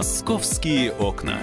Московские окна.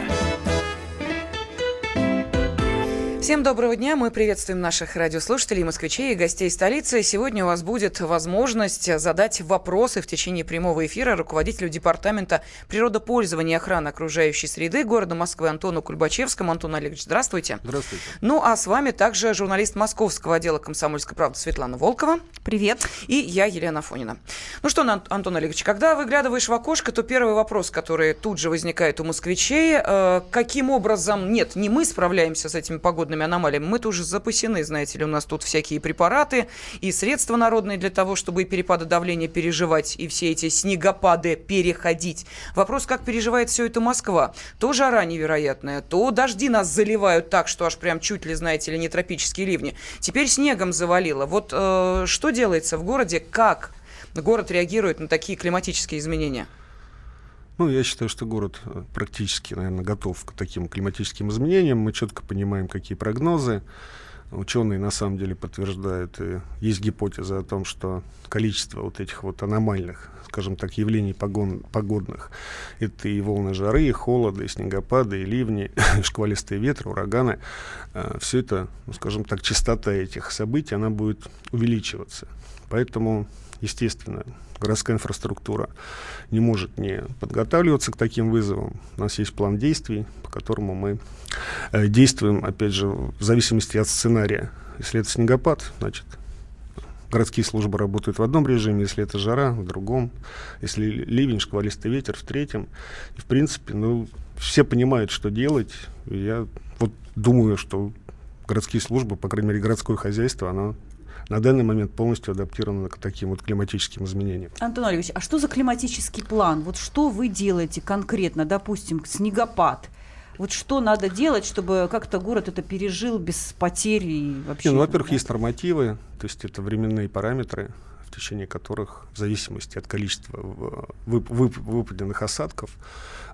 Всем доброго дня. Мы приветствуем наших радиослушателей, москвичей и гостей столицы. Сегодня у вас будет возможность задать вопросы в течение прямого эфира руководителю Департамента природопользования и охраны окружающей среды города Москвы Антону Кульбачевскому. Антон Олегович, здравствуйте. Здравствуйте. Ну, а с вами также журналист московского отдела «Комсомольской правды» Светлана Волкова. Привет. И я, Елена Фонина. Ну что, Антон Олегович, когда выглядываешь в окошко, то первый вопрос, который тут же возникает у москвичей, э, каким образом, нет, не мы справляемся с этими погодными природными аномалиями. Мы-то уже запасены, знаете ли, у нас тут всякие препараты и средства народные для того, чтобы и перепады давления переживать, и все эти снегопады переходить. Вопрос, как переживает все это Москва. То жара невероятная, то дожди нас заливают так, что аж прям чуть ли, знаете ли, не тропические ливни. Теперь снегом завалило. Вот э, что делается в городе, как город реагирует на такие климатические изменения? Ну, я считаю, что город э, практически, наверное, готов к таким климатическим изменениям. Мы четко понимаем, какие прогнозы. Ученые на самом деле подтверждают, и есть гипотеза о том, что количество вот этих вот аномальных, скажем так, явлений погон, погодных, это и волны жары, и холода, и снегопады, и ливни, шквалистые ветры, ураганы, э, все это, ну, скажем так, частота этих событий, она будет увеличиваться. Поэтому, естественно, городская инфраструктура не может не подготавливаться к таким вызовам. У нас есть план действий, по которому мы э, действуем, опять же, в зависимости от сценария. Если это снегопад, значит, городские службы работают в одном режиме, если это жара, в другом, если ливень, шквалистый ветер, в третьем. И, в принципе, ну, все понимают, что делать. И я вот думаю, что городские службы, по крайней мере, городское хозяйство, оно на данный момент полностью адаптирована к таким вот климатическим изменениям. Антон Олегович, а что за климатический план? Вот что вы делаете конкретно, допустим, снегопад? Вот что надо делать, чтобы как-то город это пережил без потерь и вообще? Не, ну, во-первых, да? есть нормативы, то есть это временные параметры, в течение которых, в зависимости от количества вып- вып- выпаденных осадков,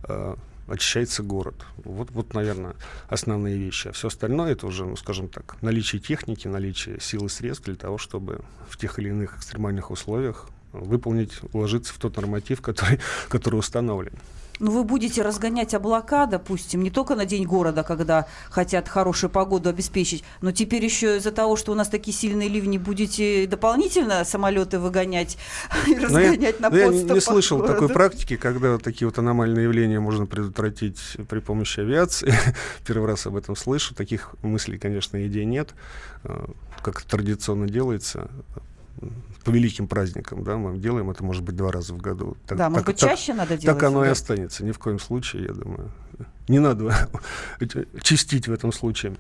э, очищается город. Вот, вот, наверное, основные вещи. А все остальное это уже, ну, скажем так, наличие техники, наличие сил и средств для того, чтобы в тех или иных экстремальных условиях выполнить, уложиться в тот норматив, который, который установлен. Ну, вы будете разгонять облака, допустим, не только на День города, когда хотят хорошую погоду обеспечить, но теперь еще из-за того, что у нас такие сильные ливни, будете дополнительно самолеты выгонять и разгонять на подступах Я не слышал города. такой практики, когда такие вот аномальные явления можно предотвратить при помощи авиации. Первый раз об этом слышу. Таких мыслей, конечно, идей нет. Э, как традиционно делается, по великим праздникам, да, мы делаем это, может быть, два раза в году. Так, да, может быть, так, чаще надо делать. Так оно и останется, ни в коем случае, я думаю. Не надо чистить в этом случае.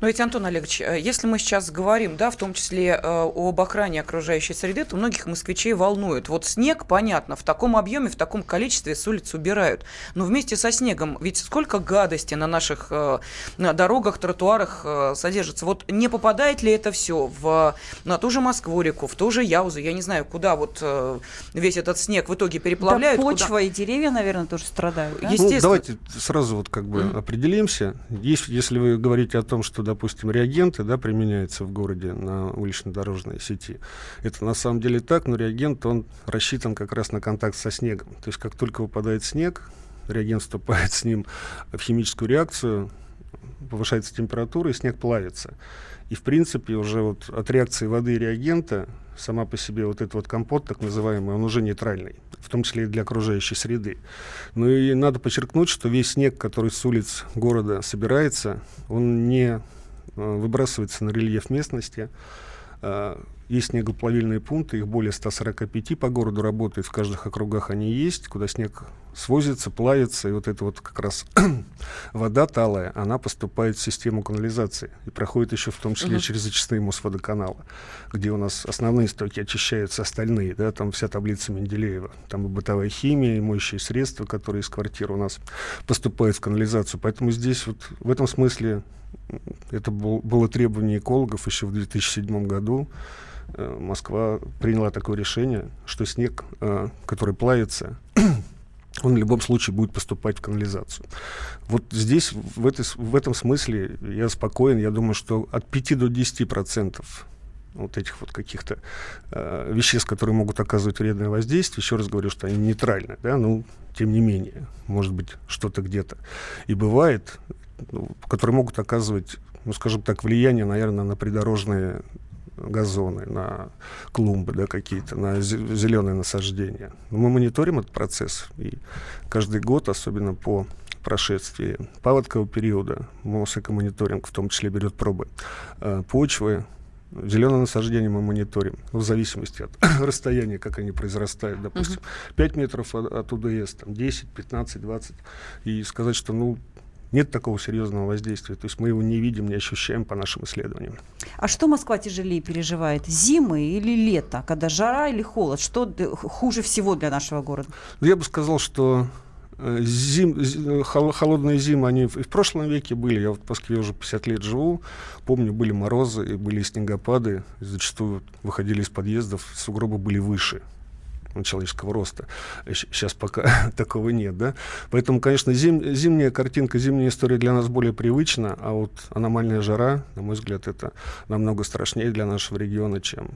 Но ведь, Антон Олегович, э, если мы сейчас говорим, да, в том числе э, об охране окружающей среды, то многих москвичей волнует. Вот снег, понятно, в таком объеме, в таком количестве с улиц убирают. Но вместе со снегом ведь сколько гадости на наших э, на дорогах, тротуарах э, содержится. Вот не попадает ли это все в, на ту же Москву-реку, в ту же Яузу, я не знаю, куда вот э, весь этот снег в итоге переплавляют. Да, почва куда... и деревья, наверное, тоже страдают. Да? Естественно. Ну, давайте сразу вот как бы mm. определимся. Есть, если вы говорите о том, что допустим, реагенты да, применяются в городе на улично-дорожной сети. Это на самом деле так, но реагент, он рассчитан как раз на контакт со снегом. То есть как только выпадает снег, реагент вступает с ним в химическую реакцию, повышается температура, и снег плавится. И, в принципе, уже вот от реакции воды и реагента сама по себе вот этот вот компот, так называемый, он уже нейтральный, в том числе и для окружающей среды. Ну и надо подчеркнуть, что весь снег, который с улиц города собирается, он не Э, выбрасывается на рельеф местности. Э, есть снегоплавильные пункты, их более 145 по городу работает, в каждых округах они есть, куда снег свозится, плавится, и вот эта вот как раз вода талая, она поступает в систему канализации и проходит еще в том числе uh-huh. через очистные Мосводоканала, где у нас основные стоки очищаются остальные, да, там вся таблица Менделеева, там и бытовая химия, и моющие средства, которые из квартир у нас поступают в канализацию, поэтому здесь вот в этом смысле это был, было требование экологов еще в 2007 году. Э, Москва приняла такое решение, что снег, э, который плавится, он в любом случае будет поступать в канализацию. Вот здесь, в, этой, в этом смысле, я спокоен. Я думаю, что от 5 до 10 процентов вот этих вот каких-то э, веществ, которые могут оказывать вредное воздействие, еще раз говорю, что они нейтральны, да, ну, тем не менее, может быть, что-то где-то и бывает, ну, которые могут оказывать, ну, скажем так, влияние, наверное, на придорожные газоны, на клумбы да, какие-то, на зеленые насаждения. Но мы мониторим этот процесс, и каждый год, особенно по прошествии паводкового периода, Мосэкомониторинг в том числе берет пробы э, почвы, Зеленое насаждение мы мониторим в зависимости от расстояния, как они произрастают, допустим, uh-huh. 5 метров от, от УДС, там 10, 15, 20. И сказать, что ну, нет такого серьезного воздействия. То есть мы его не видим, не ощущаем по нашим исследованиям. А что Москва тяжелее переживает? Зимы или лето? Когда жара или холод? Что хуже всего для нашего города? Я бы сказал, что Э, зим, э, холодные зимы, они в прошлом веке были. Я вот в Москве уже 50 лет живу. Помню, были морозы, и были снегопады. И зачастую выходили из подъездов, сугробы были выше человеческого роста. Сейчас пока такого нет, да. Поэтому, конечно, зим, зимняя картинка, зимняя история для нас более привычна, а вот аномальная жара, на мой взгляд, это намного страшнее для нашего региона, чем,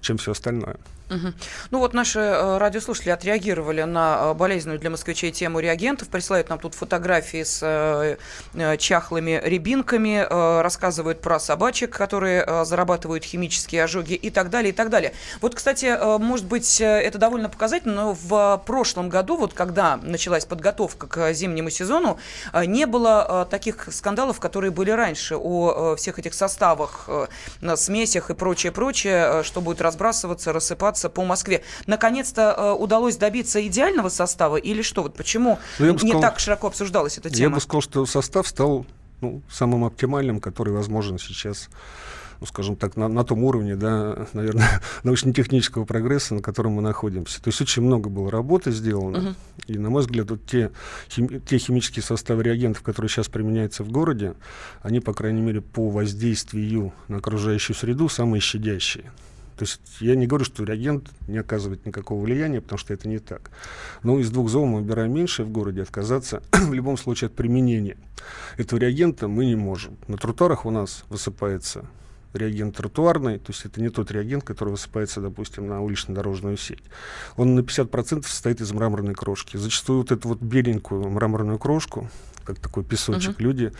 чем все остальное. Угу. Ну вот наши э, радиослушатели отреагировали на э, болезненную для москвичей тему реагентов, присылают нам тут фотографии с э, э, чахлыми рябинками, э, рассказывают про собачек, которые э, зарабатывают химические ожоги и так далее, и так далее. Вот, кстати, э, может быть, э, это довольно показательно, но в прошлом году, вот когда началась подготовка к зимнему сезону, э, не было э, таких скандалов, которые были раньше о э, всех этих составах, э, смесях и прочее, прочее, э, что будет разбрасываться, рассыпаться по Москве. Наконец-то э, удалось добиться идеального состава или что? Вот почему ну, не сказал, так широко обсуждалась эта тема? Я бы сказал, что состав стал ну, самым оптимальным, который возможен сейчас скажем так, на, на том уровне, да, наверное, научно-технического прогресса, на котором мы находимся. То есть очень много было работы сделано. Uh-huh. И, на мой взгляд, вот те, хими- те химические составы реагентов, которые сейчас применяются в городе, они, по крайней мере, по воздействию на окружающую среду самые щадящие. То есть я не говорю, что реагент не оказывает никакого влияния, потому что это не так. Но из двух зол мы выбираем меньше в городе, отказаться в любом случае от применения этого реагента мы не можем. На тротуарах у нас высыпается реагент тротуарный, то есть это не тот реагент, который высыпается, допустим, на улично-дорожную сеть. Он на 50% состоит из мраморной крошки. Зачастую вот эту вот беленькую мраморную крошку, как такой песочек, uh-huh. люди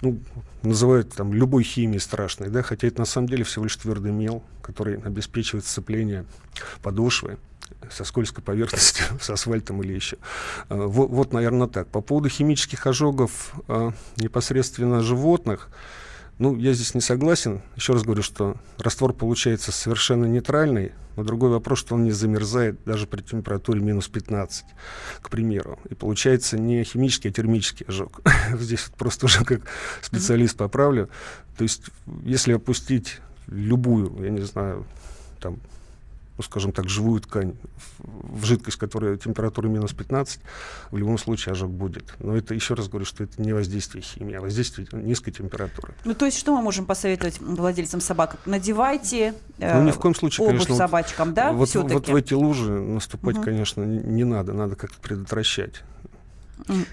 ну, называют там любой химией страшной, да, хотя это на самом деле всего лишь твердый мел, который обеспечивает сцепление подошвы со скользкой поверхностью, с асфальтом или еще. А, вот, вот, наверное, так. По поводу химических ожогов э, непосредственно животных, ну, я здесь не согласен. Еще раз говорю, что раствор получается совершенно нейтральный, но другой вопрос, что он не замерзает даже при температуре минус 15, к примеру. И получается не химический, а термический ожог. Здесь просто уже как специалист поправлю. То есть, если опустить любую, я не знаю, там ну, скажем так, живую ткань в, жидкость, которая температура минус 15, в любом случае ожог будет. Но это, еще раз говорю, что это не воздействие химии, а воздействие низкой температуры. Ну, то есть, что мы можем посоветовать владельцам собак? Надевайте э, ну, ни в коем случае, обувь конечно, собачкам, да, вот, вот в эти лужи наступать, угу. конечно, не надо, надо как-то предотвращать.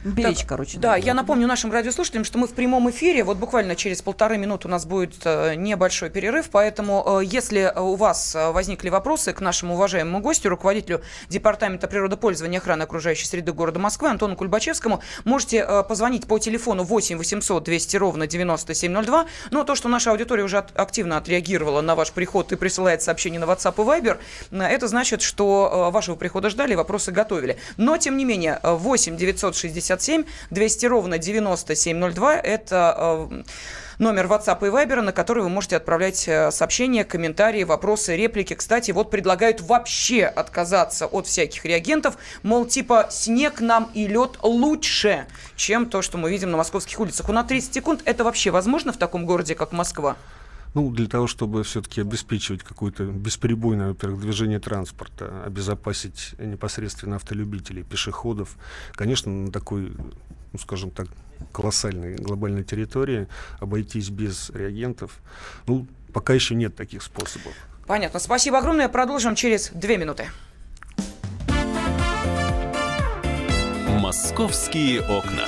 Беречь, так, короче. Да, я напомню нашим радиослушателям, что мы в прямом эфире. Вот буквально через полторы минуты у нас будет э, небольшой перерыв. Поэтому, э, если у вас э, возникли вопросы к нашему уважаемому гостю, руководителю Департамента природопользования и охраны окружающей среды города Москвы Антону Кульбачевскому, можете позвонить по телефону 8 800 200 ровно 9702. Но то, что наша аудитория уже активно отреагировала на ваш приход и присылает сообщения на WhatsApp и Viber, это значит, что вашего прихода ждали, вопросы готовили. Но, тем не менее, 8 900 967 200 ровно 9702. Это э, номер WhatsApp и Viber, на который вы можете отправлять э, сообщения, комментарии, вопросы, реплики. Кстати, вот предлагают вообще отказаться от всяких реагентов. Мол, типа снег нам и лед лучше, чем то, что мы видим на московских улицах. У нас 30 секунд. Это вообще возможно в таком городе, как Москва? Ну, для того, чтобы все-таки обеспечивать какое-то бесперебойное, во-первых, движение транспорта, обезопасить непосредственно автолюбителей, пешеходов, конечно, на такой, ну, скажем так, колоссальной глобальной территории обойтись без реагентов, ну, пока еще нет таких способов. Понятно. Спасибо огромное. Продолжим через две минуты. Московские окна.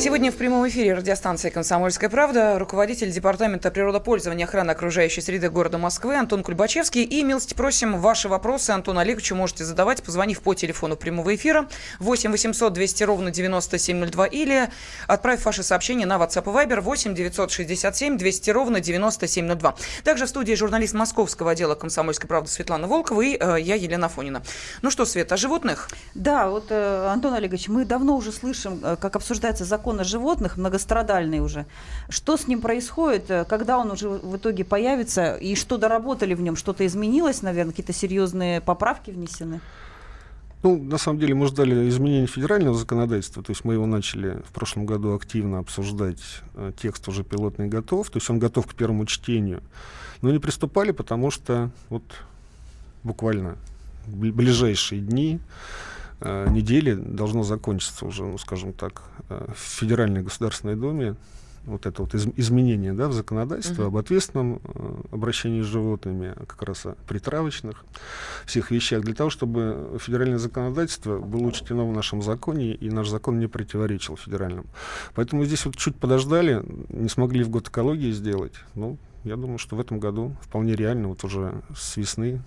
Сегодня в прямом эфире радиостанции «Комсомольская правда» руководитель Департамента природопользования и охраны окружающей среды города Москвы Антон Кульбачевский. И милости просим ваши вопросы Антон Олеговичу можете задавать, позвонив по телефону прямого эфира 8 800 200 ровно 9702 или отправив ваши сообщения на WhatsApp и Viber 8 967 200 ровно 9702. Также в студии журналист московского отдела «Комсомольской правды» Светлана Волкова и э, я, Елена Фонина. Ну что, Света, о животных? Да, вот, э, Антон Олегович, мы давно уже слышим, э, как обсуждается закон закон животных, многострадальный уже. Что с ним происходит, э, когда он уже в итоге появится, и что доработали в нем? Что-то изменилось, наверное, какие-то серьезные поправки внесены? Ну, на самом деле, мы ждали изменения федерального законодательства, то есть мы его начали в прошлом году активно обсуждать, э, текст уже пилотный готов, то есть он готов к первому чтению, но не приступали, потому что вот буквально ближайшие дни Э, недели должно закончиться уже, ну, скажем так, э, в Федеральной Государственной Думе вот это вот из, изменение да, в законодательстве uh-huh. об ответственном э, обращении с животными, как раз о притравочных всех вещах, для того, чтобы федеральное законодательство было учтено в нашем законе, и наш закон не противоречил федеральному. Поэтому здесь вот чуть подождали, не смогли в год экологии сделать. Ну, я думаю, что в этом году вполне реально вот уже с весны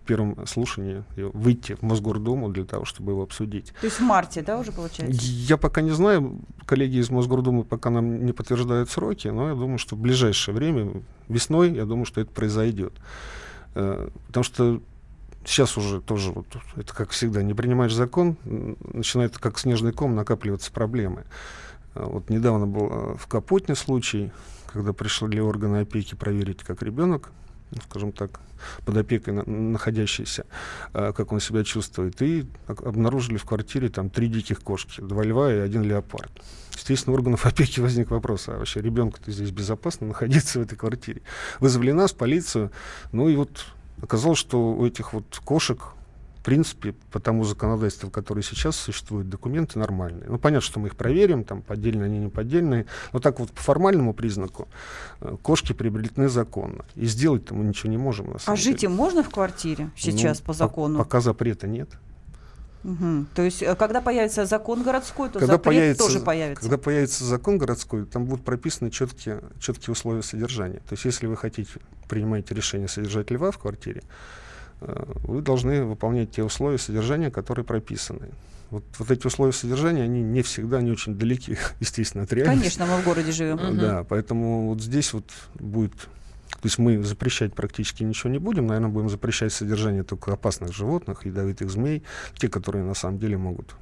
первом слушании выйти в Мосгордуму для того, чтобы его обсудить. То есть в марте, да, уже получается? Я пока не знаю, коллеги из Мосгордумы пока нам не подтверждают сроки, но я думаю, что в ближайшее время, весной, я думаю, что это произойдет. Э, потому что сейчас уже тоже, вот, это как всегда, не принимаешь закон, начинает как снежный ком накапливаться проблемы. Э, вот недавно был э, в Капотне случай, когда пришли органы опеки проверить, как ребенок скажем так, под опекой на, находящийся, э, как он себя чувствует, и обнаружили в квартире там три диких кошки, два льва и один леопард. Естественно, органов опеки возник вопрос, а вообще ребенку-то здесь безопасно находиться в этой квартире. Вызвали нас, полицию, ну и вот оказалось, что у этих вот кошек в принципе, по тому законодательству, которое сейчас существует, документы нормальные. Ну, понятно, что мы их проверим, там, поддельные они, не поддельные, но так вот по формальному признаку э, кошки приобретены законно. И сделать-то мы ничего не можем, на самом А деле. жить им можно в квартире сейчас ну, по закону? По пока запрета нет. Угу. То есть, э, когда появится закон городской, то когда запрет появится, тоже появится. Когда появится закон городской, там будут прописаны четкие, четкие условия содержания. То есть, если вы хотите, принимаете решение содержать льва в квартире, вы должны выполнять те условия содержания, которые прописаны. Вот, вот эти условия содержания, они не всегда не очень далеки, естественно, от реальности. Конечно, мы в городе живем. Да, поэтому вот здесь вот будет... То есть мы запрещать практически ничего не будем, наверное, будем запрещать содержание только опасных животных, ядовитых змей, те, которые на самом деле могут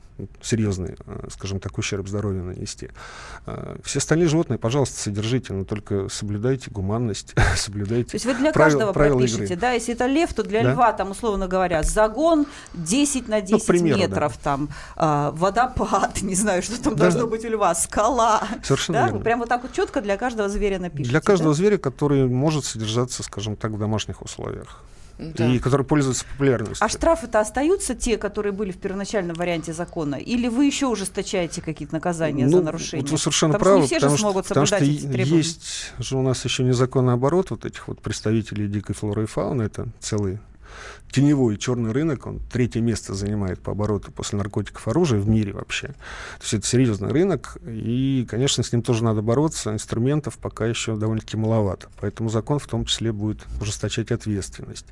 серьезный, э, скажем так, ущерб здоровью нанести. Э, все остальные животные, пожалуйста, содержите, но только соблюдайте гуманность, соблюдайте То есть вы для правил, каждого правила пропишете, игры. да, если это лев, то для да? льва, там, условно говоря, загон 10 на 10 ну, примеру, метров, да. там, э, водопад, не знаю, что там да, должно быть у льва, скала. Совершенно да? верно. Прямо вот так вот четко для каждого зверя напишите. Для каждого да? зверя, который может содержаться, скажем так, в домашних условиях да. и которые пользуются популярностью. А штрафы-то остаются те, которые были в первоначальном варианте закона? Или вы еще ужесточаете какие-то наказания ну, за нарушение? Вот вы совершенно потому правы, что не все потому, же смогут потому что есть же у нас еще незаконный оборот вот этих вот представителей дикой флоры и фауны, это целый теневой черный рынок, он третье место занимает по обороту после наркотиков оружия в мире вообще. То есть это серьезный рынок, и, конечно, с ним тоже надо бороться, инструментов пока еще довольно-таки маловато. Поэтому закон в том числе будет ужесточать ответственность.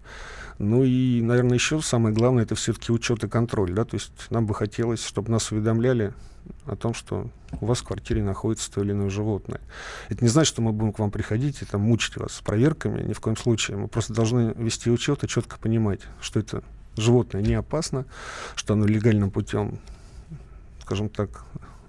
Ну и, наверное, еще самое главное, это все-таки учет и контроль. Да? То есть нам бы хотелось, чтобы нас уведомляли о том, что у вас в квартире находится то или иное животное. Это не значит, что мы будем к вам приходить и там мучить вас с проверками, ни в коем случае. Мы просто должны вести учет и четко понимать, что это животное не опасно, что оно легальным путем, скажем так,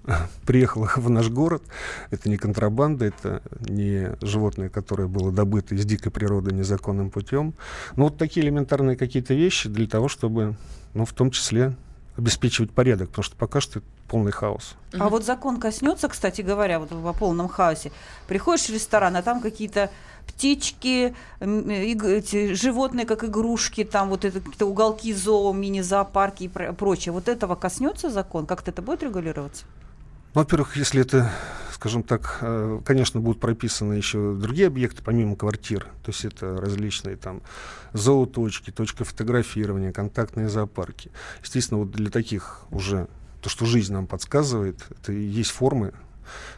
приехало в наш город. Это не контрабанда, это не животное, которое было добыто из дикой природы незаконным путем. Но вот такие элементарные какие-то вещи для того, чтобы, ну, в том числе, обеспечивать порядок, потому что пока что это полный хаос. А вот закон коснется, кстати говоря, вот по полном хаосе. Приходишь в ресторан, а там какие-то птички, эти животные как игрушки, там вот это какие-то уголки зоо, мини-зоопарки и прочее. Вот этого коснется закон? Как-то это будет регулироваться? Ну, во-первых, если это, скажем так, э, конечно, будут прописаны еще другие объекты, помимо квартир, то есть это различные там зооточки, точка фотографирования, контактные зоопарки. Естественно, вот для таких уже то, что жизнь нам подсказывает, это и есть формы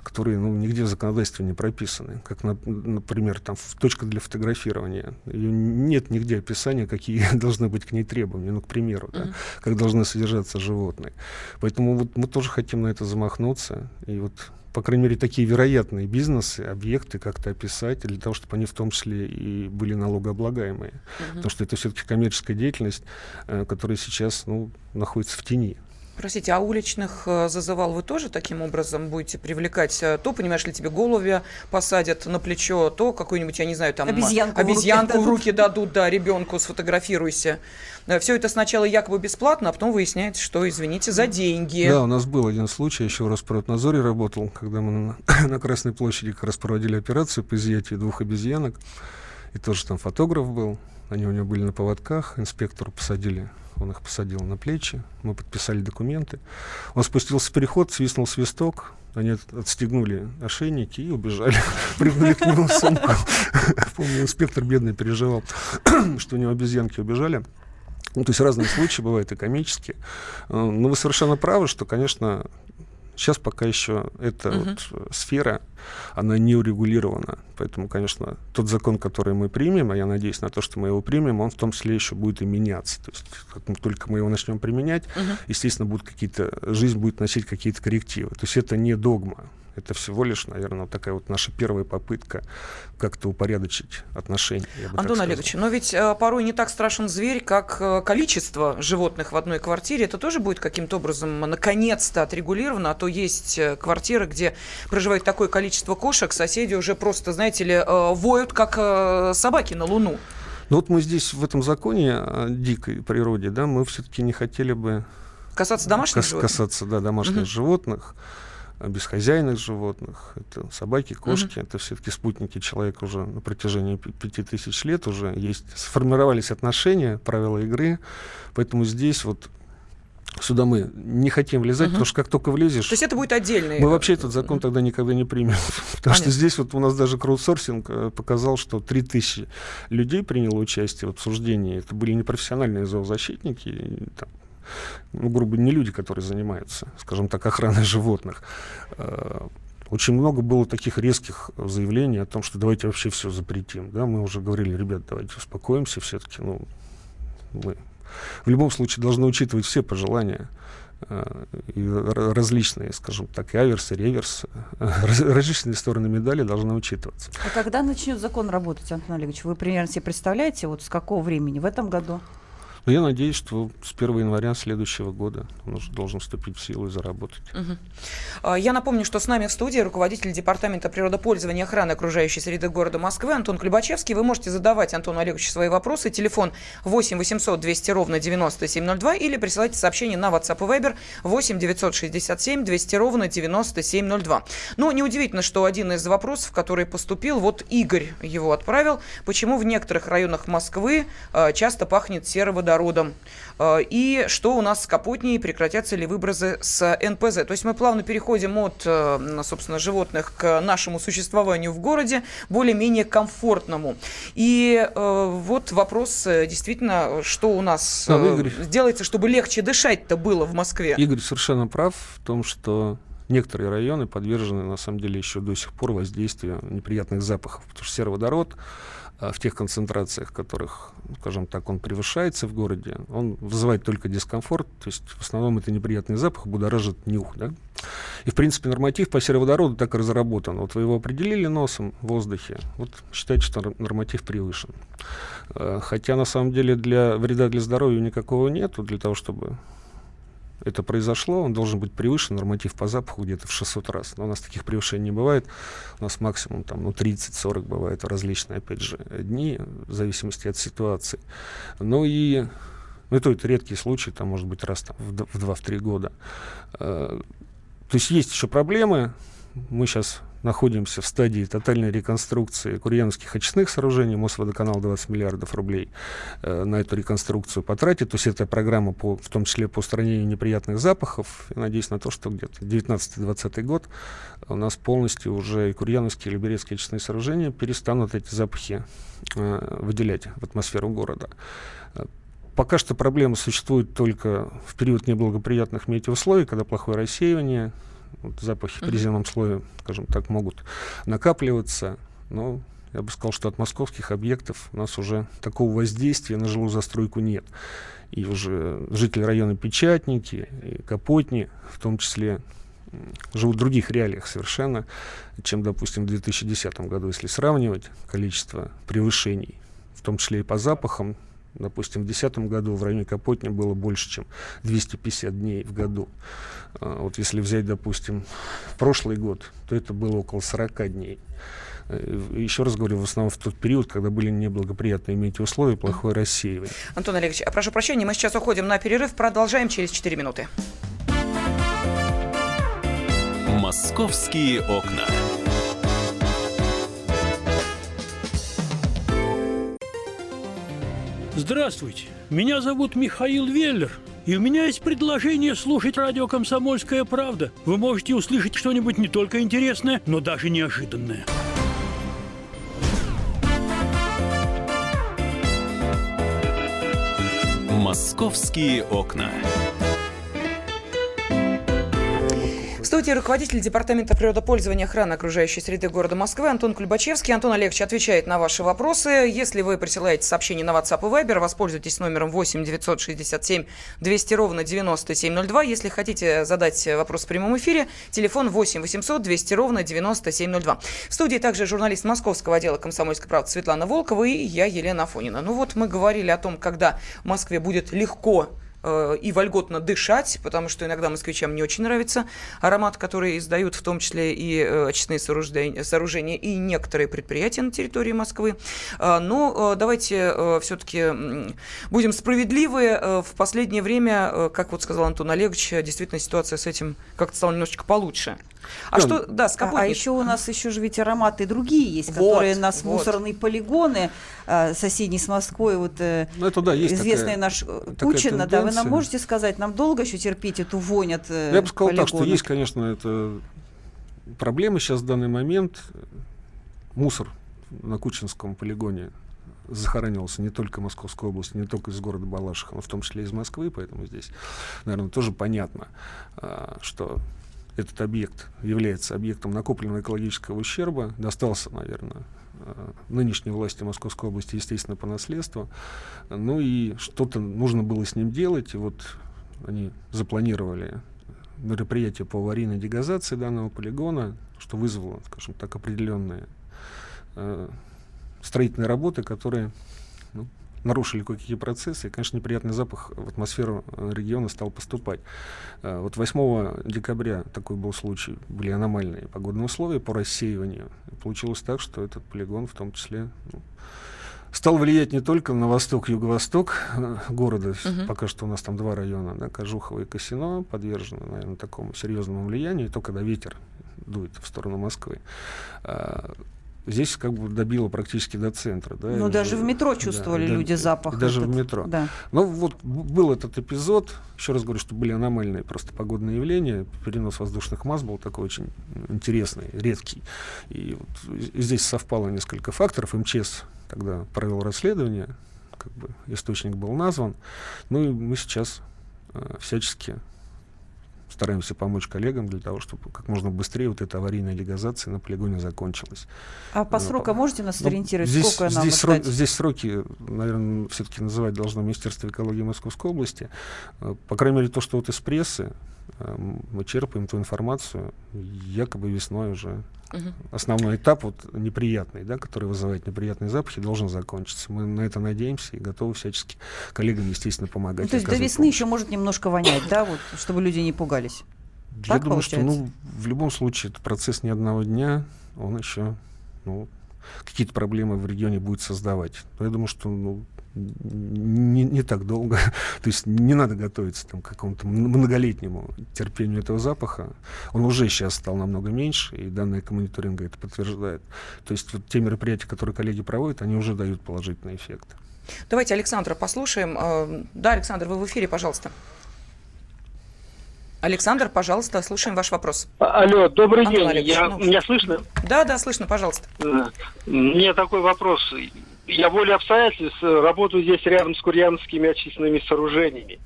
которые ну, нигде в законодательстве не прописаны. Как, на, например, там точка для фотографирования. Ее нет нигде описания, какие должны быть к ней требования. Ну, к примеру, mm-hmm. да, как должны содержаться животные. Поэтому вот мы тоже хотим на это замахнуться. И вот по крайней мере, такие вероятные бизнесы, объекты как-то описать, для того, чтобы они в том числе и были налогооблагаемые. Uh-huh. Потому что это все-таки коммерческая деятельность, э, которая сейчас ну, находится в тени. Простите, а уличных э, зазывал вы тоже таким образом будете привлекать? Э, то, понимаешь ли, тебе голубя посадят на плечо, то какую-нибудь, я не знаю, там обезьянку, обезьянку в, руки в руки дадут, да, ребенку сфотографируйся. Э, Все это сначала якобы бесплатно, а потом выясняется, что, извините, за деньги. Да, у нас был один случай, еще в Роспроднадзоре работал, когда мы на, на Красной площади как раз проводили операцию по изъятию двух обезьянок. И тоже там фотограф был, они у него были на поводках, инспектору посадили он их посадил на плечи, мы подписали документы. Он спустился в переход, свистнул свисток, они отстегнули ошейники и убежали. Прыгнули к нему сумку. Помню, инспектор бедный переживал, что у него обезьянки убежали. Ну, то есть разные случаи бывают и комические. Э, но вы совершенно правы, что, конечно, Сейчас пока еще эта uh-huh. вот сфера, она не урегулирована. Поэтому, конечно, тот закон, который мы примем, а я надеюсь на то, что мы его примем, он в том числе еще будет и меняться. То есть, как только мы его начнем применять, uh-huh. естественно, будут какие-то, жизнь будет носить какие-то коррективы. То есть это не догма. Это всего лишь, наверное, вот такая вот наша первая попытка как-то упорядочить отношения. Антон Олегович, но ведь э, порой не так страшен зверь, как э, количество животных в одной квартире. Это тоже будет каким-то образом наконец-то отрегулировано, а то есть э, квартиры, где проживает такое количество кошек, соседи уже просто, знаете ли, э, воют, как э, собаки на Луну. Ну вот мы здесь в этом законе о дикой природе, да, мы все-таки не хотели бы касаться домашних кас- животных. Касаться, да, домашних угу. животных бесхозяйных животных, это собаки, кошки, mm-hmm. это все-таки спутники человека уже на протяжении пяти тысяч лет уже есть, сформировались отношения, правила игры, поэтому здесь вот Сюда мы не хотим влезать, uh-huh. потому что как только влезешь... То есть это будет отдельный... Мы вообще этот закон тогда никогда не примем. потому Понятно. что здесь вот у нас даже краудсорсинг э, показал, что 3000 людей приняло участие в обсуждении. Это были непрофессиональные зоозащитники, там, ну, грубо не люди, которые занимаются, скажем так, охраной животных. Э, очень много было таких резких заявлений о том, что давайте вообще все запретим. Да, мы уже говорили, ребят, давайте успокоимся все-таки. Ну, мы в любом случае должны учитывать все пожелания э, и различные, скажем так, и аверс, и реверс, различные стороны медали должны учитываться. А когда начнет закон работать, Антон Олегович? Вы примерно себе представляете, вот с какого времени? В этом году? Но я надеюсь, что с 1 января следующего года он уже должен вступить в силу и заработать. Угу. Я напомню, что с нами в студии руководитель Департамента природопользования и охраны окружающей среды города Москвы Антон Клюбачевский. Вы можете задавать Антону Олеговичу свои вопросы. Телефон 8 800 200 ровно 9702 или присылайте сообщение на WhatsApp и Viber 8 967 200 ровно 9702. Ну, неудивительно, что один из вопросов, который поступил, вот Игорь его отправил. Почему в некоторых районах Москвы а, часто пахнет сероводородом? Водородом. Э, и что у нас с Капотней, прекратятся ли выбросы с НПЗ. То есть мы плавно переходим от, э, собственно, животных к нашему существованию в городе, более-менее комфортному. И э, вот вопрос действительно, что у нас да, Игорь, делается, чтобы легче дышать-то было в Москве. Игорь совершенно прав в том, что некоторые районы подвержены, на самом деле, еще до сих пор воздействию неприятных запахов, потому что сероводород в тех концентрациях, которых, скажем так, он превышается в городе, он вызывает только дискомфорт, то есть в основном это неприятный запах, будоражит нюх, да. И, в принципе, норматив по сероводороду так и разработан. Вот вы его определили носом в воздухе, вот считайте, что норматив превышен. Э, хотя, на самом деле, для вреда для здоровья никакого нету, для того, чтобы это произошло, он должен быть превышен, норматив по запаху где-то в 600 раз. Но у нас таких превышений не бывает. У нас максимум там, ну, 30-40 бывает различные, опять же, дни, в зависимости от ситуации. Ну и ну, это, это редкий случай, там, может быть, раз там, в 2-3 года. Э, то есть есть еще проблемы. Мы сейчас находимся в стадии тотальной реконструкции курьяновских очистных сооружений. Мосводоканал 20 миллиардов рублей э, на эту реконструкцию потратит. То есть это программа, по, в том числе по устранению неприятных запахов. И надеюсь на то, что где-то 19-20 год у нас полностью уже и курьяновские и люберецкие очистные сооружения перестанут эти запахи э, выделять в атмосферу города. Пока что проблема существует только в период неблагоприятных метеоусловий, когда плохое рассеивание, вот запахи в приземном слое, скажем так, могут накапливаться. Но я бы сказал, что от московских объектов у нас уже такого воздействия на жилую застройку нет. И уже жители района Печатники и Капотни, в том числе, живут в других реалиях совершенно, чем, допустим, в 2010 году, если сравнивать количество превышений, в том числе и по запахам, Допустим, в 2010 году в районе Капотня было больше, чем 250 дней в году. А, вот если взять, допустим, прошлый год, то это было около 40 дней. Э, еще раз говорю, в основном в тот период, когда были неблагоприятные метеоусловия, плохое рассеивание. Антон Олегович, а прошу прощения, мы сейчас уходим на перерыв, продолжаем через 4 минуты. Московские окна. Здравствуйте, меня зовут Михаил Веллер, и у меня есть предложение слушать радио «Комсомольская правда». Вы можете услышать что-нибудь не только интересное, но даже неожиданное. «Московские окна» студии руководитель Департамента природопользования и охраны окружающей среды города Москвы Антон Кульбачевский. Антон Олегович отвечает на ваши вопросы. Если вы присылаете сообщение на WhatsApp и Viber, воспользуйтесь номером 8 967 200 ровно 9702. Если хотите задать вопрос в прямом эфире, телефон 8 800 200 ровно 9702. В студии также журналист московского отдела «Комсомольской правды» Светлана Волкова и я, Елена Афонина. Ну вот мы говорили о том, когда в Москве будет легко и вольготно дышать, потому что иногда москвичам не очень нравится аромат, который издают в том числе и э, очистные сооружения, сооружения и некоторые предприятия на территории Москвы. Э, но давайте все-таки будем справедливы. В последнее время, как вот сказал Антон Олегович, действительно ситуация с этим как-то стала немножечко получше. А да. что, да, а, а еще у нас еще же ведь ароматы другие есть, вот, которые нас вот. мусорные полигоны а, соседние с Москвой, вот ну, это, да, есть известный такая, наш Кучина, да, вы нам можете сказать, нам долго еще терпеть эту вонь от э, Я бы сказал полигонов? так, что есть, конечно, это проблемы сейчас в данный момент. Мусор на Кучинском полигоне захоранивался не только Московской области, не только из города Балашиха, но в том числе из Москвы, поэтому здесь, наверное, тоже понятно, а, что этот объект является объектом накопленного экологического ущерба, достался, наверное, э, нынешней власти Московской области, естественно, по наследству. Ну и что-то нужно было с ним делать, и вот они запланировали мероприятие по аварийной дегазации данного полигона, что вызвало, скажем так, определенные э, строительные работы, которые нарушили кое-какие процессы, и, конечно, неприятный запах в атмосферу э, региона стал поступать. Э, вот 8 декабря такой был случай, были аномальные погодные условия по рассеиванию. И получилось так, что этот полигон в том числе ну, стал влиять не только на восток, юго-восток э, города, uh-huh. пока что у нас там два района, да, Кожухово и Косино, подвержены, наверное, такому серьезному влиянию, и то, когда ветер дует в сторону Москвы. Здесь как бы добило практически до центра. Да, ну, даже в метро чувствовали да, люди да, запах. Даже этот. в метро. Да. Но вот был этот эпизод, еще раз говорю, что были аномальные просто погодные явления, перенос воздушных масс был такой очень интересный, редкий. И вот здесь совпало несколько факторов. МЧС тогда провел расследование, как бы источник был назван. Ну и мы сейчас э, всячески стараемся помочь коллегам для того, чтобы как можно быстрее вот эта аварийная легазация на полигоне закончилась. А по срокам можете нас сориентировать, ну, здесь, сколько нам здесь, срок, здесь сроки, наверное, все-таки называть должно Министерство экологии Московской области. Э, по крайней мере, то, что вот из прессы, э, мы черпаем эту информацию, якобы весной уже Угу. Основной этап, вот неприятный, да, который вызывает неприятные запахи, должен закончиться. Мы на это надеемся и готовы всячески коллегам, естественно, помогать. Ну, то есть до весны помощь. еще может немножко вонять, да, вот, чтобы люди не пугались. Я так думаю, получается? что ну, в любом случае это процесс не одного дня, он еще ну, какие-то проблемы в регионе будет создавать. Но я думаю, что ну, не, не так долго. То есть не надо готовиться там, к какому-то многолетнему терпению этого запаха. Он уже сейчас стал намного меньше, и данные мониторинга это подтверждает. То есть вот те мероприятия, которые коллеги проводят, они уже дают положительный эффект. Давайте Александра послушаем. А, да, Александр, вы в эфире, пожалуйста. Александр, пожалуйста, слушаем ваш вопрос. А, алло, добрый Антон день. Я, ну, меня слышно? Да, да, слышно, пожалуйста. Э, мне такой вопрос. Я волей обстоятельств работаю здесь рядом с курьянскими очистными сооружениями.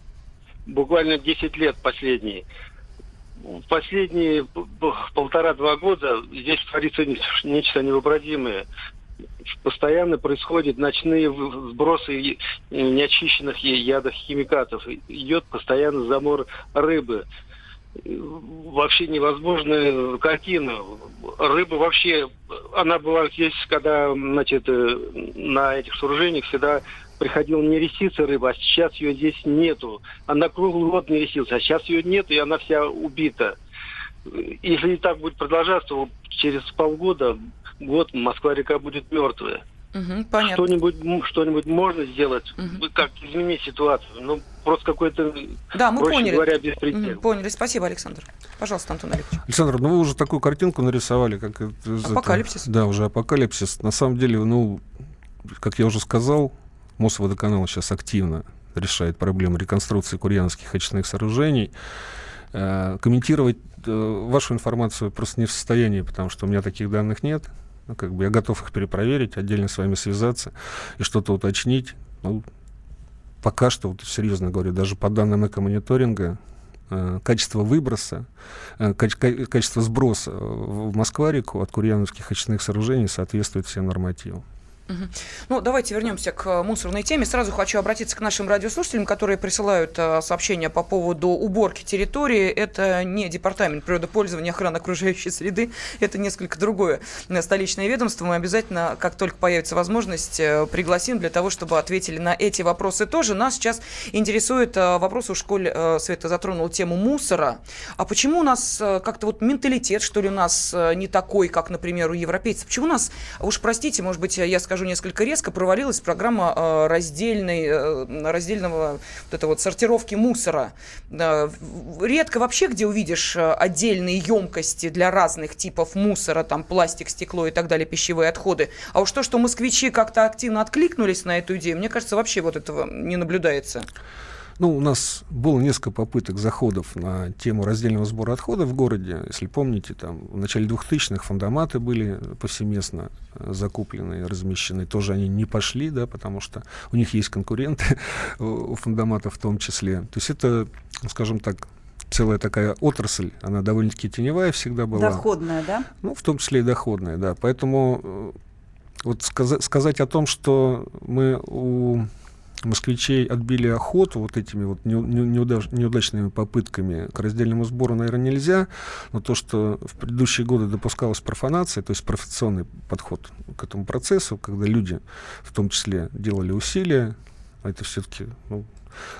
Буквально 10 лет последние. Последние полтора-два года здесь творится нечто невообразимое. Постоянно происходят ночные сбросы неочищенных ядов химикатов. Идет постоянно замор рыбы вообще невозможная картина. Рыба вообще, она была здесь, когда, значит, э, на этих сооружениях всегда приходила не ресица рыба, а сейчас ее здесь нету. Она круглый год не ресица, а сейчас ее нет, и она вся убита. Если так будет продолжаться, через полгода, год Москва-река будет мертвая. Угу, понятно. Что-нибудь, что-нибудь можно сделать, угу. как изменить ситуацию. Ну, просто какой-то, да, мы проще поняли. говоря, беспредел. Угу, поняли. Спасибо, Александр. Пожалуйста, Антон Олегович. Александр, ну вы уже такую картинку нарисовали, как... Апокалипсис. Это, да, уже апокалипсис. На самом деле, ну, как я уже сказал, Мосводоканал сейчас активно решает проблему реконструкции курьянских очистных сооружений. Э, комментировать э, вашу информацию просто не в состоянии, потому что у меня таких данных нет. Ну, как бы я готов их перепроверить, отдельно с вами связаться и что-то уточнить. Ну, пока что, вот, серьезно говорю, даже по данным экомониторинга, э, качество выброса, э, каче, качество сброса в Москва-реку от курьяновских очистных сооружений соответствует всем нормативам. Ну, давайте вернемся к мусорной теме. Сразу хочу обратиться к нашим радиослушателям, которые присылают э, сообщения по поводу уборки территории. Это не департамент природопользования охраны окружающей среды, это несколько другое столичное ведомство. Мы обязательно, как только появится возможность, э, пригласим для того, чтобы ответили на эти вопросы тоже. Нас сейчас интересует э, вопрос, у школе э, Света затронул тему мусора. А почему у нас э, как-то вот менталитет, что ли, у нас э, не такой, как, например, у европейцев? Почему у нас, уж простите, может быть, я скажу, скажу несколько резко, провалилась программа э, раздельной, э, раздельного вот это вот сортировки мусора. Редко вообще где увидишь э, отдельные емкости для разных типов мусора, там пластик, стекло и так далее, пищевые отходы. А уж то, что москвичи как-то активно откликнулись на эту идею, мне кажется, вообще вот этого не наблюдается. Ну, у нас было несколько попыток заходов на тему раздельного сбора отходов в городе. Если помните, там в начале 2000-х фандоматы были повсеместно э, закуплены и размещены. Тоже они не пошли, да, потому что у них есть конкуренты, у фандоматов в том числе. То есть это, скажем так, целая такая отрасль, она довольно-таки теневая всегда была. Доходная, да? Ну, в том числе и доходная, да. Поэтому э, вот сказать о том, что мы у москвичей отбили охоту вот этими вот неудач, неудачными попытками к раздельному сбору, наверное, нельзя, но то, что в предыдущие годы допускалась профанация, то есть профессионный подход к этому процессу, когда люди в том числе делали усилия, это все-таки ну,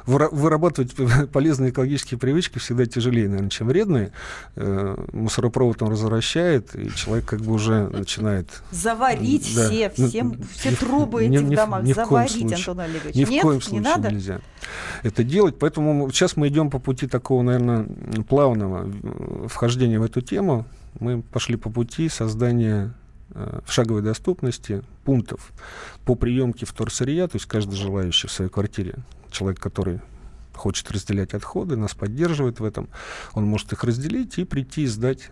вырабатывать полезные экологические привычки всегда тяжелее, наверное, чем вредные. Э, мусоропровод он возвращает, и человек как бы уже начинает... Заварить да, все, все, все трубы ни, этих ни, домах, ни заварить, Антон Олегович. Ни в коем случае не надо? нельзя это делать. Поэтому сейчас мы идем по пути такого, наверное, плавного э, вхождения в эту тему. Мы пошли по пути создания в шаговой доступности пунктов по приемке вторсырья, то есть каждый желающий в своей квартире человек, который хочет разделять отходы, нас поддерживает в этом, он может их разделить и прийти и сдать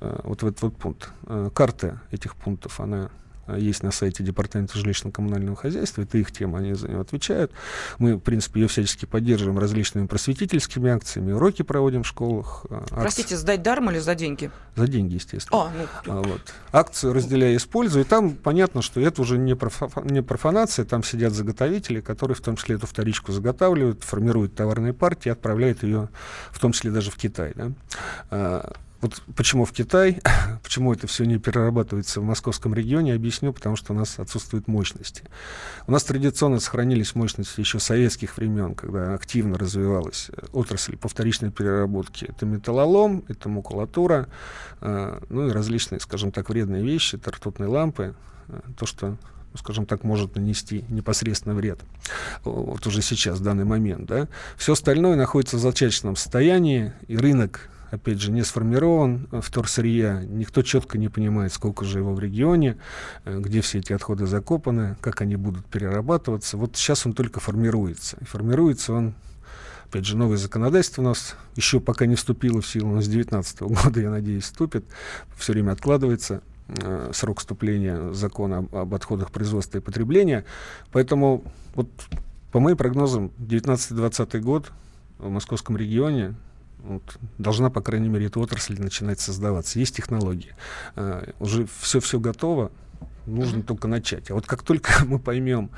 э, вот в этот вот пункт. Э, карта этих пунктов, она есть на сайте Департамента жилищно-коммунального хозяйства, это их тема, они за нее отвечают. Мы, в принципе, ее всячески поддерживаем различными просветительскими акциями, уроки проводим в школах. Акции. Простите, сдать даром или за деньги? За деньги, естественно. А, ну... а, вот. Акцию разделяя, используя, и там понятно, что это уже не, профа не профанация, там сидят заготовители, которые в том числе эту вторичку заготавливают, формируют товарные партии, отправляют ее в том числе даже в Китай. Да? Вот почему в Китай, почему это все не перерабатывается в московском регионе, объясню, потому что у нас отсутствуют мощности. У нас традиционно сохранились мощности еще советских времен, когда активно развивалась э, отрасль по вторичной переработке. Это металлолом, это макулатура, э, ну и различные, скажем так, вредные вещи, это ртутные лампы, э, то, что скажем так, может нанести непосредственно вред. Вот уже сейчас, в данный момент. Да? Все остальное находится в зачаточном состоянии, и рынок опять же, не сформирован вторсырья, никто четко не понимает, сколько же его в регионе, э, где все эти отходы закопаны, как они будут перерабатываться. Вот сейчас он только формируется. И формируется он Опять же, новое законодательство у нас еще пока не вступило в силу, но с 2019 года, я надеюсь, вступит. Все время откладывается э, срок вступления закона об, об отходах производства и потребления. Поэтому, вот по моим прогнозам, 19-20 год в московском регионе вот, должна, по крайней мере, эта отрасль начинать создаваться. Есть технологии. Uh, уже все-все готово, нужно mm-hmm. только начать. А вот как только мы поймем,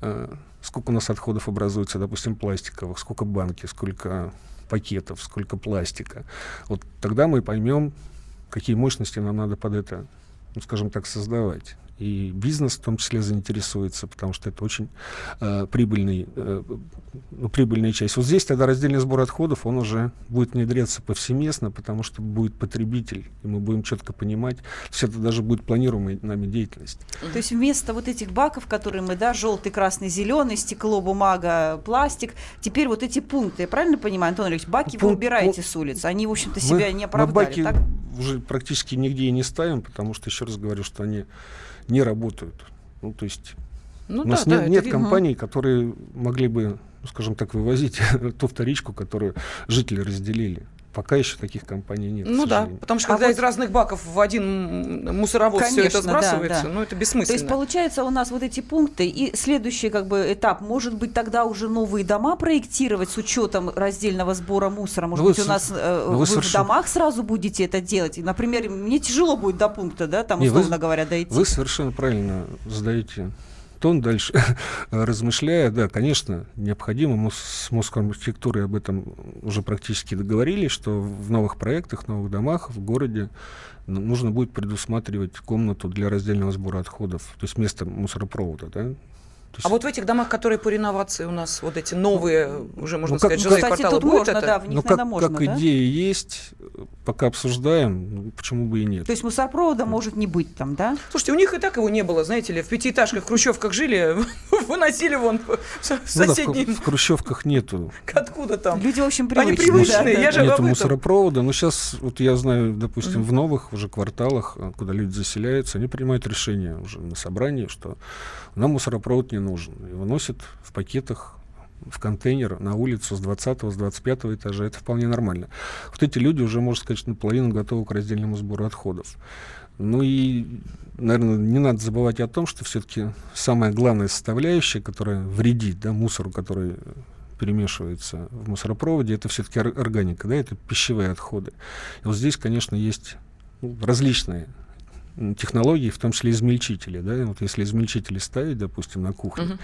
uh, сколько у нас отходов образуется, допустим, пластиковых, сколько банки, сколько пакетов, сколько пластика, вот тогда мы поймем, какие мощности нам надо под это, ну, скажем так, создавать и бизнес в том числе заинтересуется, потому что это очень э, прибыльный, э, ну, прибыльная часть. Вот здесь тогда раздельный сбор отходов, он уже будет внедряться повсеместно, потому что будет потребитель, и мы будем четко понимать, все это даже будет планируемой нами деятельность. То есть вместо вот этих баков, которые мы, да, желтый, красный, зеленый, стекло, бумага, пластик, теперь вот эти пункты, я правильно понимаю, Антон Ильич, баки Пункт, вы убираете с улиц, они, в общем-то, себя мы, не оправдали, мы баки так? уже практически нигде и не ставим, потому что, еще раз говорю, что они не работают. Ну, то есть ну, у нас да, нет, да, нет это... компаний, которые могли бы, ну, скажем так, вывозить ту вторичку, которую жители разделили. Пока еще таких компаний нет. Ну да, потому что а когда вот... из разных баков в один мусоровоз Конечно, все это сбрасывается, да, да. ну это бессмысленно. То есть получается у нас вот эти пункты и следующий как бы этап, может быть тогда уже новые дома проектировать с учетом раздельного сбора мусора, может ну, быть у нас э, ну, вы, вы совершенно... в домах сразу будете это делать. Например, мне тяжело будет до пункта, да, там условно вы, говоря дойти. Вы совершенно правильно задаете тон дальше, размышляя, да, конечно, необходимо, мы с Москвархитектурой об этом уже практически договорились, что в новых проектах, новых домах в городе нужно будет предусматривать комнату для раздельного сбора отходов, то есть место мусоропровода, да, есть... А вот в этих домах, которые по реновации у нас, вот эти новые, уже можно ну, сказать, как, жилые кстати, кварталы, тут будет можно, это? Да, в них, ну, как, можно, как да? идея есть, пока обсуждаем, ну, почему бы и нет. То есть мусоропровода может не быть там, да? Слушайте, у них и так его не было, знаете ли, в пятиэтажках, в хрущевках жили, выносили вон в соседние... Ну, да, в, в хрущевках нету. Откуда там? Люди, в общем, привычные. Они привычные, да, я же Нету мусоропровода, но сейчас, вот я знаю, допустим, mm-hmm. в новых уже кварталах, куда люди заселяются, они принимают решение уже на собрании, что нам мусоропровод не нужен. Его носят в пакетах в контейнер на улицу с 20 с 25 этажа. Это вполне нормально. Вот эти люди уже, можно сказать, наполовину готовы к раздельному сбору отходов. Ну и, наверное, не надо забывать о том, что все-таки самая главная составляющая, которая вредит да, мусору, который перемешивается в мусоропроводе, это все-таки органика, да, это пищевые отходы. И вот здесь, конечно, есть ну, различные технологий, в том числе измельчители. Да? Вот если измельчители ставить, допустим, на кухне, uh-huh.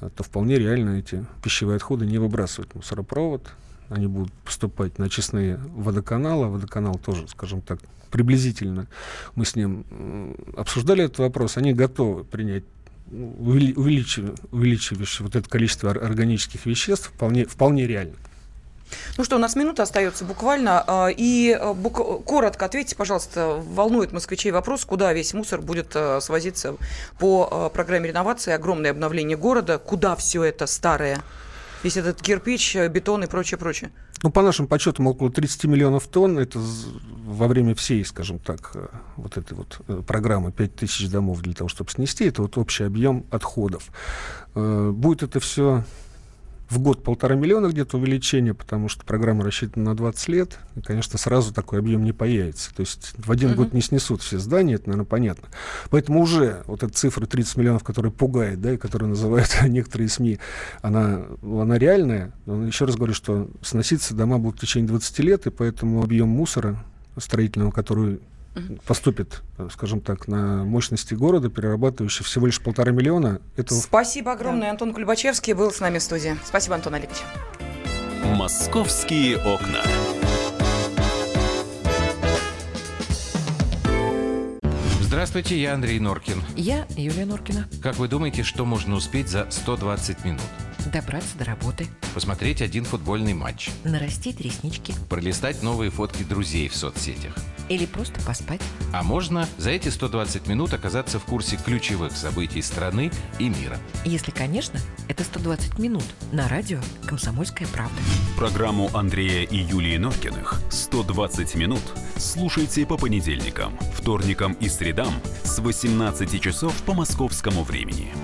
То вполне реально эти пищевые отходы не выбрасывают мусоропровод, они будут поступать на очистные водоканалы. Водоканал тоже, скажем так, приблизительно мы с ним обсуждали этот вопрос. Они готовы принять ну, увеличивающее вот это количество органических веществ вполне, вполне реально. Ну что, у нас минута остается буквально. А, и а, бук- коротко ответьте, пожалуйста, волнует москвичей вопрос, куда весь мусор будет а, свозиться по программе реновации, огромное обновление города, куда все это старое? Весь этот кирпич, бетон и прочее, прочее. Ну, по нашим подсчетам, около 30 миллионов тонн. Это во время всей, скажем так, э, вот этой вот э, программы 5 тысяч домов для того, чтобы снести. Это вот общий объем отходов. Э, будет это все в год полтора миллиона где-то увеличение, потому что программа рассчитана на 20 лет, и, конечно, сразу такой объем не появится. То есть в один uh-huh. год не снесут все здания, это, наверное, понятно. Поэтому уже вот эта цифра 30 миллионов, которая пугает, да, и которую называют некоторые СМИ, она, она реальная. Но еще раз говорю, что сноситься дома будут в течение 20 лет, и поэтому объем мусора строительного, который поступит, скажем так, на мощности города, перерабатывающий всего лишь полтора миллиона. Этого... Спасибо огромное. Да. Антон Кульбачевский был с нами в студии. Спасибо, Антон Олегович. «Московские окна». Здравствуйте, я Андрей Норкин. Я Юлия Норкина. Как вы думаете, что можно успеть за 120 минут? Добраться до работы. Посмотреть один футбольный матч. Нарастить реснички. Пролистать новые фотки друзей в соцсетях. Или просто поспать. А можно за эти 120 минут оказаться в курсе ключевых событий страны и мира. Если, конечно, это 120 минут на радио «Комсомольская правда». Программу Андрея и Юлии Норкиных «120 минут» слушайте по понедельникам, вторникам и средам с 18 часов по московскому времени.